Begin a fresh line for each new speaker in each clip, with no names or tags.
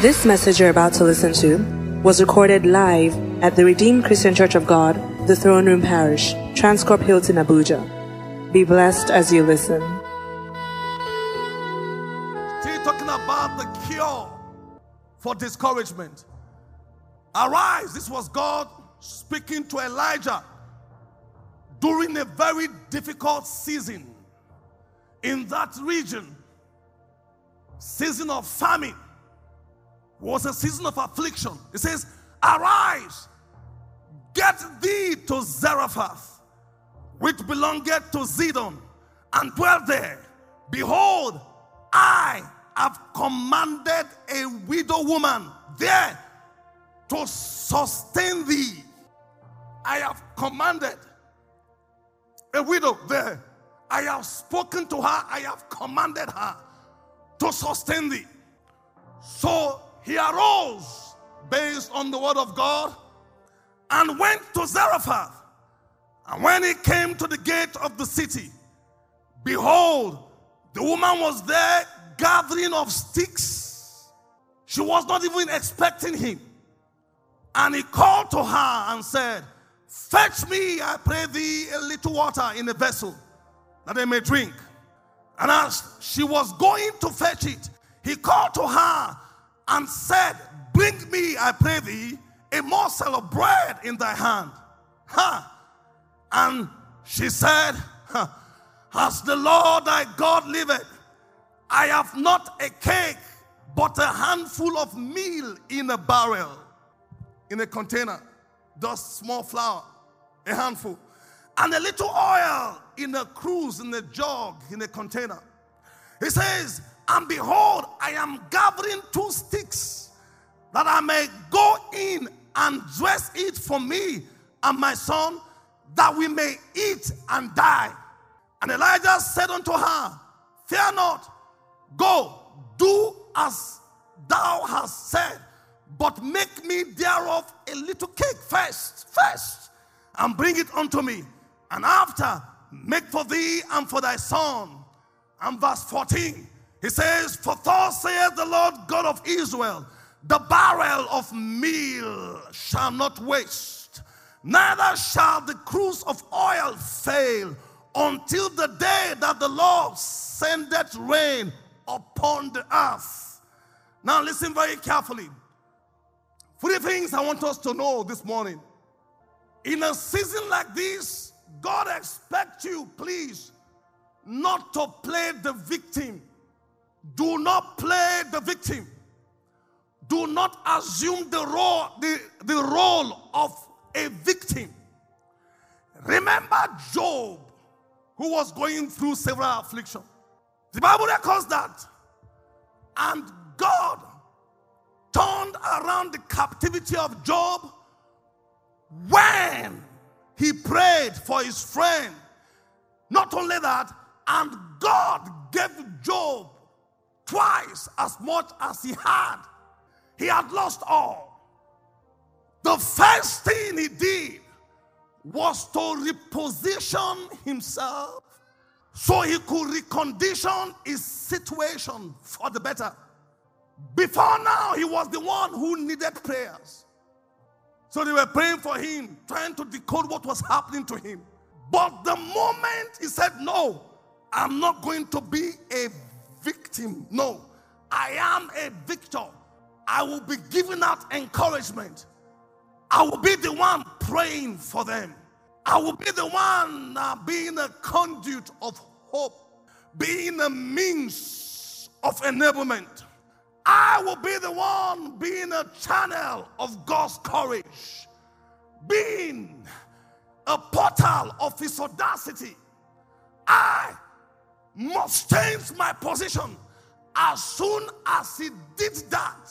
This message you're about to listen to was recorded live at the Redeemed Christian Church of God, the Throne Room Parish, Transcorp Hilton, Abuja. Be blessed as you listen.
Still talking about the cure for discouragement. Arise. This was God speaking to Elijah during a very difficult season in that region. Season of famine was a season of affliction. It says, Arise, get thee to Zarephath, which belongeth to Zidon, and dwell there. Behold, I have commanded a widow woman there to sustain thee. I have commanded a widow there. I have spoken to her, I have commanded her to sustain thee. So he arose based on the word of God and went to Zarephath. And when he came to the gate of the city, behold, the woman was there gathering of sticks. She was not even expecting him. And he called to her and said, Fetch me, I pray thee, a little water in a vessel that I may drink. And as she was going to fetch it, he called to her and said, Bring me, I pray thee, a morsel of bread in thy hand. Huh? And she said, huh, As the Lord thy God liveth, I have not a cake, but a handful of meal in a barrel, in a container, just small flour, a handful, and a little oil in a cruse, in a jug, in a container. He says, and behold, I am gathering two sticks that I may go in and dress it for me and my son, that we may eat and die. And Elijah said unto her, Fear not, go, do as thou hast said, but make me thereof a little cake first, first, and bring it unto me. And after, make for thee and for thy son. And verse 14. He says, For thus saith the Lord God of Israel, the barrel of meal shall not waste, neither shall the cruse of oil fail until the day that the Lord sendeth rain upon the earth. Now, listen very carefully. Three things I want us to know this morning. In a season like this, God expects you, please, not to play the victim do not play the victim. Do not assume the role, the, the role of a victim. Remember Job, who was going through several afflictions. The Bible records that. And God turned around the captivity of Job when he prayed for his friend. Not only that, and God gave Job twice as much as he had. He had lost all. The first thing he did was to reposition himself so he could recondition his situation for the better. Before now, he was the one who needed prayers. So they were praying for him, trying to decode what was happening to him. But the moment he said, No, I'm not going to be a victim. No, I am a victor. I will be giving out encouragement. I will be the one praying for them. I will be the one uh, being a conduit of hope, being a means of enablement. I will be the one being a channel of God's courage, being a portal of His audacity. I must change my position. As soon as he did that,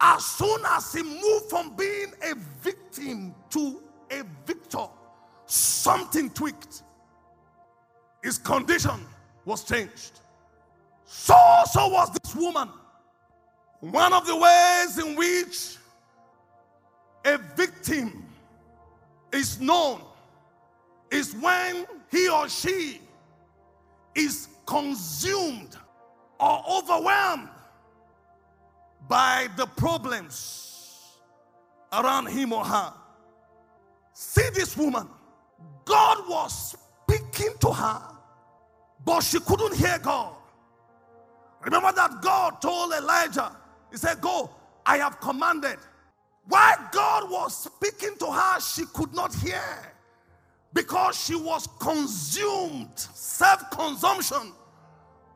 as soon as he moved from being a victim to a victor, something tweaked. His condition was changed. So, so was this woman. One of the ways in which a victim is known is when he or she is consumed or overwhelmed by the problems around him or her. See this woman. God was speaking to her, but she couldn't hear God. Remember that God told Elijah, He said, Go, I have commanded. Why God was speaking to her, she could not hear because she was consumed, self consumption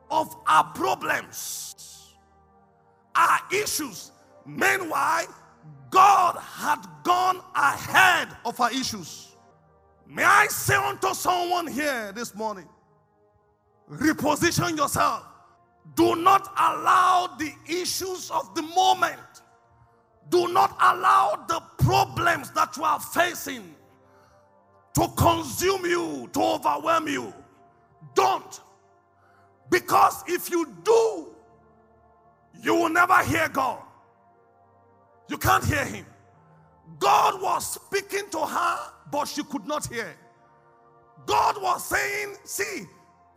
of our problems, our issues. Meanwhile, God had gone ahead of our issues. May I say unto someone here this morning, reposition yourself. Do not allow the issues of the moment, do not allow the problems that you are facing to consume you, to overwhelm you. Don't. Because if you do, you will never hear God. You can't hear Him. God was speaking to her, but she could not hear. God was saying, See,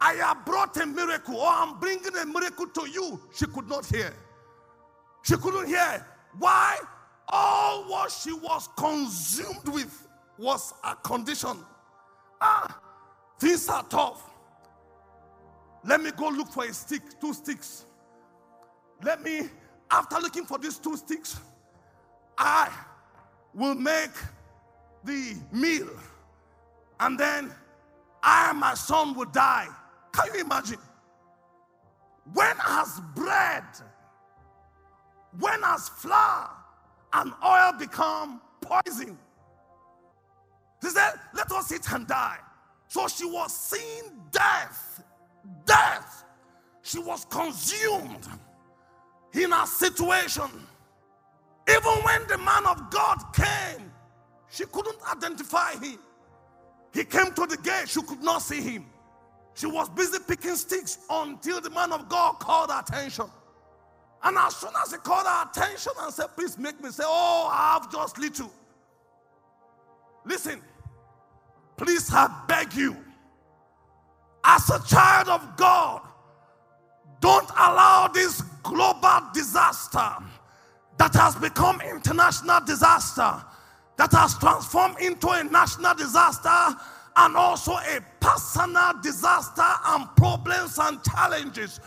I have brought a miracle, or I'm bringing a miracle to you. She could not hear. She couldn't hear. Why? All what she was consumed with was a condition. Ah, things are tough. Let me go look for a stick, two sticks. Let me, after looking for these two sticks, I will make the meal. And then I and my son will die. Can you imagine? When has bread, when has flour and oil become poison? She said, Let us eat and die. So she was seeing death. Death. She was consumed in a situation. Even when the man of God came, she couldn't identify him. He came to the gate, she could not see him. She was busy picking sticks until the man of God called her attention. And as soon as he called her attention and said, Please make me say, Oh, I have just little. Listen, please, I beg you, as a child of God, don't allow this global disaster that has become international disaster, that has transformed into a national disaster and also a personal disaster and problems and challenges.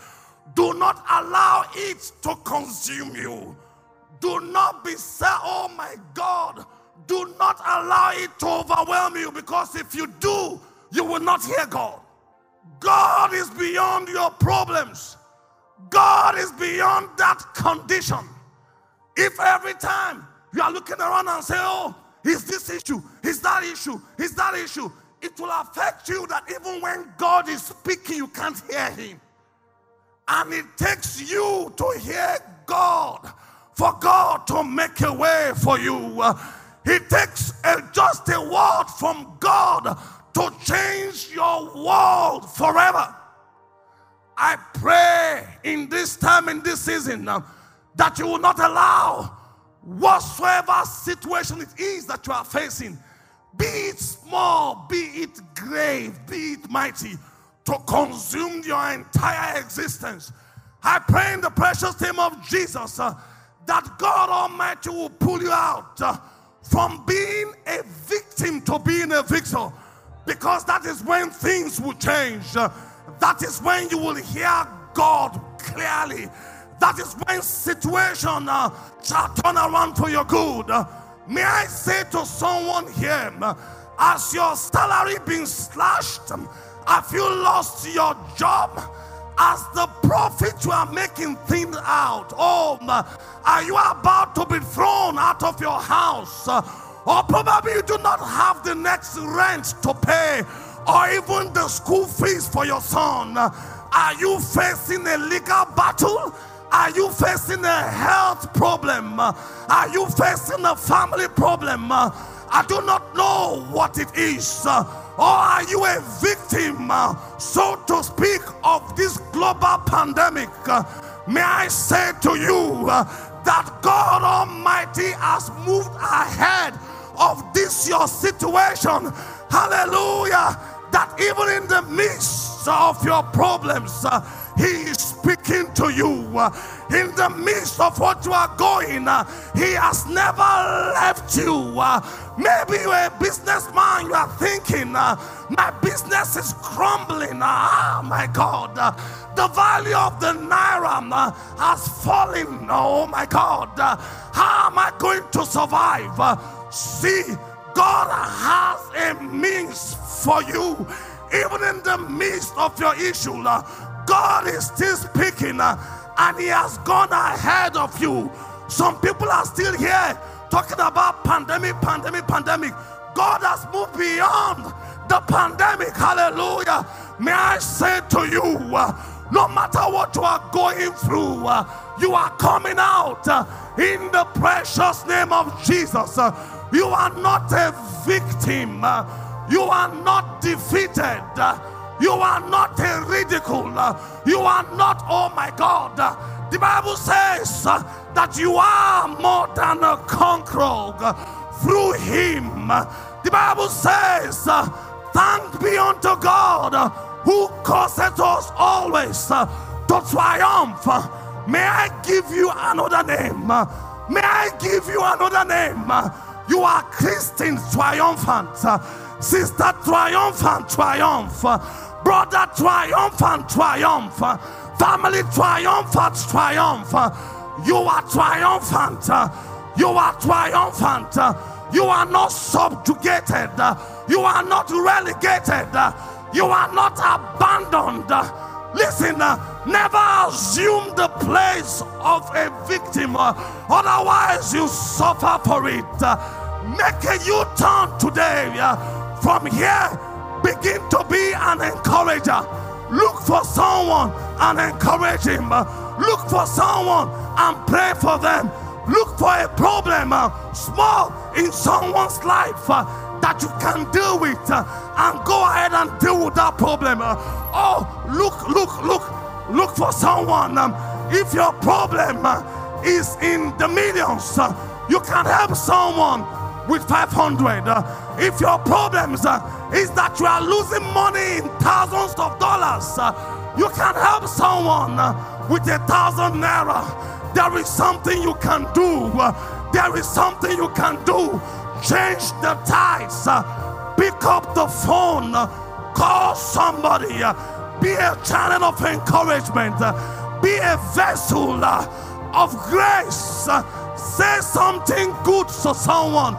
Do not allow it to consume you. Do not be sad, oh my God do not allow it to overwhelm you because if you do, you will not hear God. God is beyond your problems, God is beyond that condition. If every time you are looking around and say, Oh, is this issue, is that issue, is that issue, it will affect you that even when God is speaking, you can't hear Him. And it takes you to hear God for God to make a way for you. It takes a, just a word from God to change your world forever. I pray in this time, in this season, uh, that you will not allow whatsoever situation it is that you are facing, be it small, be it grave, be it mighty, to consume your entire existence. I pray in the precious name of Jesus uh, that God Almighty will pull you out. Uh, from being a victim to being a victor because that is when things will change. that is when you will hear God clearly. That is when situation uh, shall turn around for your good. may I say to someone here, as your salary being slashed, have you lost your job? As the prophet you are making things out. Oh, are you about to be thrown out of your house? Or probably you do not have the next rent to pay, or even the school fees for your son. Are you facing a legal battle? Are you facing a health problem? Are you facing a family problem? I do not know what it is. Or are you a victim, uh, so to speak, of this global pandemic? Uh, may I say to you uh, that God Almighty has moved ahead of this your situation. Hallelujah. That even in the midst of your problems, He is speaking to you uh, in the midst of what you are going. Uh, he has never left you. Uh, maybe you're a businessman, you are thinking, my business is crumbling. Ah, my God. The value of the naira has fallen. Oh, my God. How am I going to survive? See, God has a means for you, even in the midst of your issue. God is still speaking uh, and He has gone ahead of you. Some people are still here talking about pandemic, pandemic, pandemic. God has moved beyond the pandemic. Hallelujah. May I say to you, uh, no matter what you are going through, uh, you are coming out in the precious name of Jesus. You are not a victim, you are not defeated. You are not a ridicule. You are not, oh my God. The Bible says that you are more than a conqueror through him. The Bible says, Thank be unto God who causes us always to triumph. May I give you another name? May I give you another name? You are Christian triumphant, sister triumphant, triumph. Brother, triumphant, triumph. Family, triumphant, triumph. You are triumphant. You are triumphant. You are not subjugated. You are not relegated. You are not abandoned. Listen, never assume the place of a victim, otherwise, you suffer for it. Make a U turn today from here Begin to be an encourager. Look for someone and encourage him. Look for someone and pray for them. Look for a problem uh, small in someone's life uh, that you can deal with uh, and go ahead and deal with that problem. Oh, look, look, look, look for someone. Um, if your problem is in the millions, you can help someone with 500. Uh, if your problems uh, is that you are losing money in thousands of dollars, you can help someone with a thousand naira. There is something you can do. There is something you can do. Change the tides. Uh, pick up the phone. call somebody. be a channel of encouragement. be a vessel of grace. say something good to someone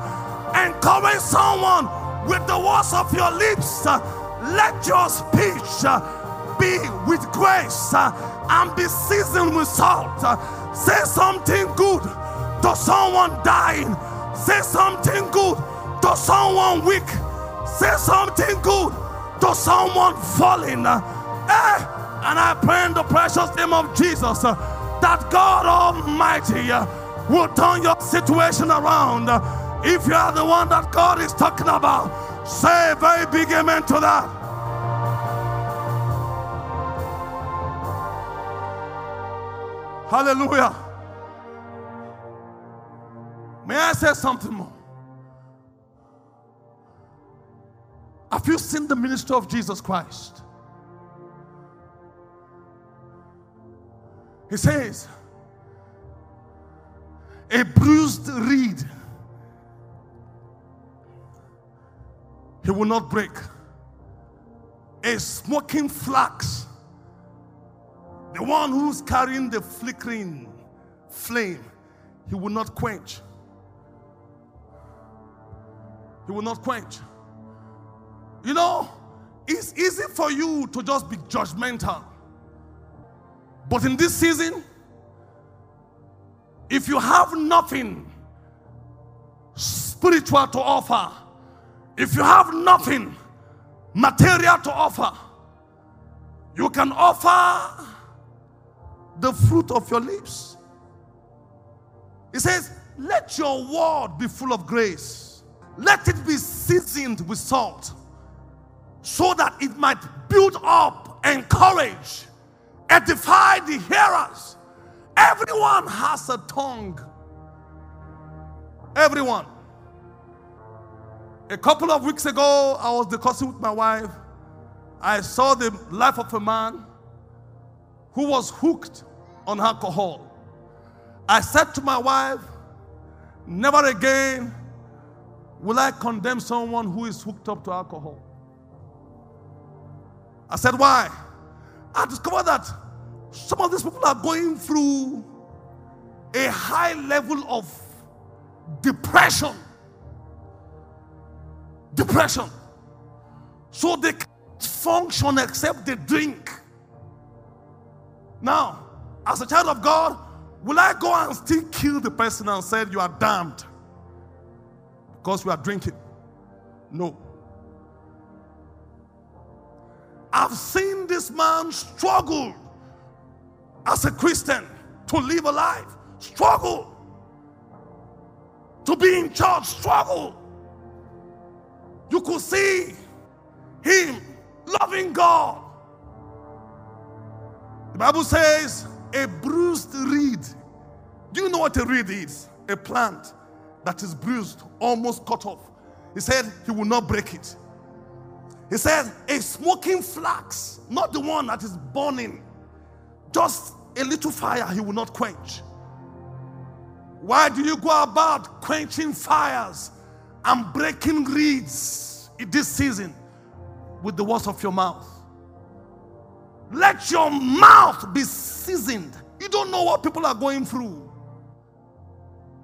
Encourage someone with the words of your lips. Uh, let your speech uh, be with grace uh, and be seasoned with salt. Say something good to someone dying. Say something good to someone weak. Say something good to someone falling. Eh, and I pray in the precious name of Jesus that God Almighty will turn your situation around. If you are the one that God is talking about, say a very big amen to that. Hallelujah. May I say something more? Have you seen the ministry of Jesus Christ? He says, a bruised reed will not break. A smoking flax, the one who's carrying the flickering flame, he will not quench. He will not quench. You know, it's easy for you to just be judgmental. But in this season, if you have nothing spiritual to offer, if you have nothing material to offer, you can offer the fruit of your lips. He says, Let your word be full of grace, let it be seasoned with salt, so that it might build up, encourage, edify the hearers. Everyone has a tongue. Everyone. A couple of weeks ago, I was discussing with my wife. I saw the life of a man who was hooked on alcohol. I said to my wife, Never again will I condemn someone who is hooked up to alcohol. I said, Why? I discovered that some of these people are going through a high level of depression. Depression. So they can't function except they drink. Now, as a child of God, will I go and still kill the person and say, You are damned because we are drinking? No. I've seen this man struggle as a Christian to live a life, struggle to be in church, struggle. You could see him loving God. The Bible says, a bruised reed. Do you know what a reed is? A plant that is bruised, almost cut off. He said he will not break it. He said, a smoking flax, not the one that is burning, just a little fire he will not quench. Why do you go about quenching fires and breaking reeds in this season with the words of your mouth? Let your mouth be seasoned. You don't know what people are going through.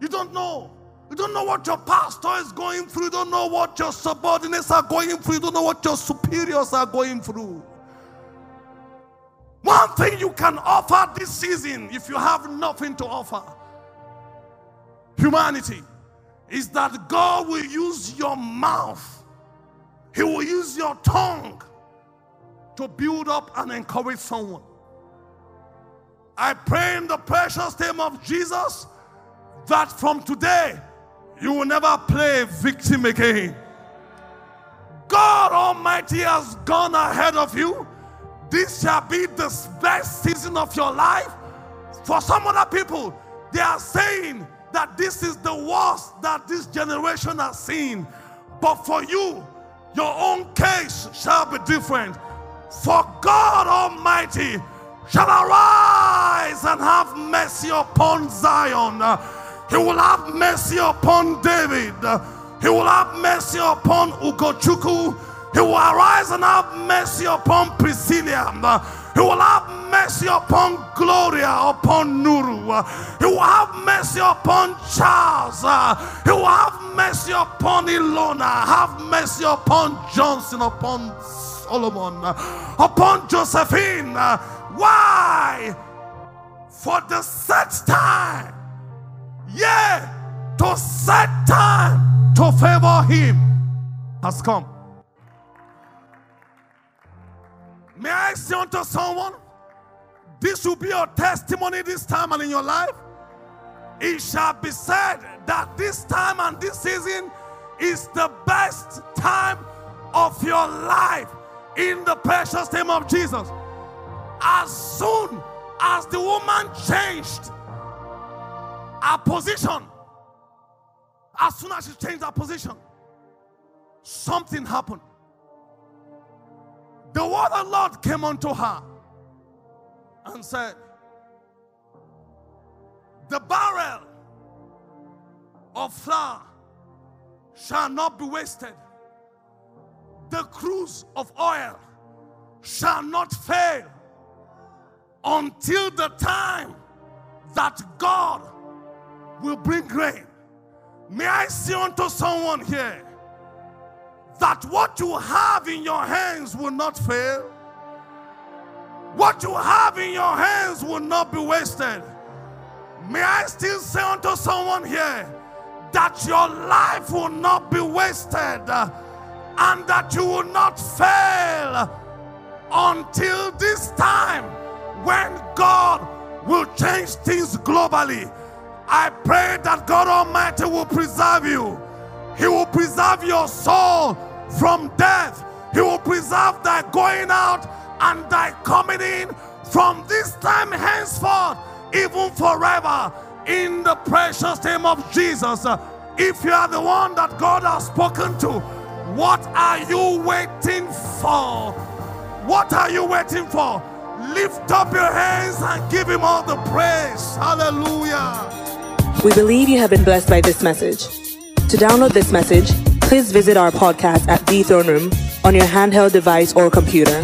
You don't know. You don't know what your pastor is going through. You don't know what your subordinates are going through. You don't know what your superiors are going through. One thing you can offer this season, if you have nothing to offer humanity, is that God will use your mouth, He will use your tongue to build up and encourage someone. I pray in the precious name of Jesus that from today you will never play victim again. God Almighty has gone ahead of you. This shall be the best season of your life. For some other people, they are saying that this is the worst that this generation has seen. But for you, your own case shall be different. For God Almighty shall arise and have mercy upon Zion. He will have mercy upon David. He will have mercy upon Ugochukwu. He will arise and have mercy upon Priscilla. He will have mercy upon Gloria, upon Nuru. He will have mercy upon Charles. He will have mercy upon Ilona. Have mercy upon Johnson, upon Solomon, upon Josephine. Why? For the set time. Yeah, to set time to favor him has come. May I say unto someone, this will be your testimony this time and in your life. It shall be said that this time and this season is the best time of your life in the precious name of Jesus. As soon as the woman changed her position, as soon as she changed her position, something happened. The word of the Lord came unto her and said, The barrel of flour shall not be wasted, the cruse of oil shall not fail until the time that God will bring rain. May I say unto someone here that what you have in your hands will not fail. What you have in your hands will not be wasted. May I still say unto someone here that your life will not be wasted uh, and that you will not fail until this time when God will change things globally. I pray that God Almighty will preserve you. He will preserve your soul from death. He will preserve thy going out and thy coming in from this time henceforth, even forever, in the precious name of Jesus. If you are the one that God has spoken to, what are you waiting for? What are you waiting for? Lift up your hands and give him all the praise. Hallelujah.
We believe you have been blessed by this message. To download this message, please visit our podcast at The Throne Room on your handheld device or computer.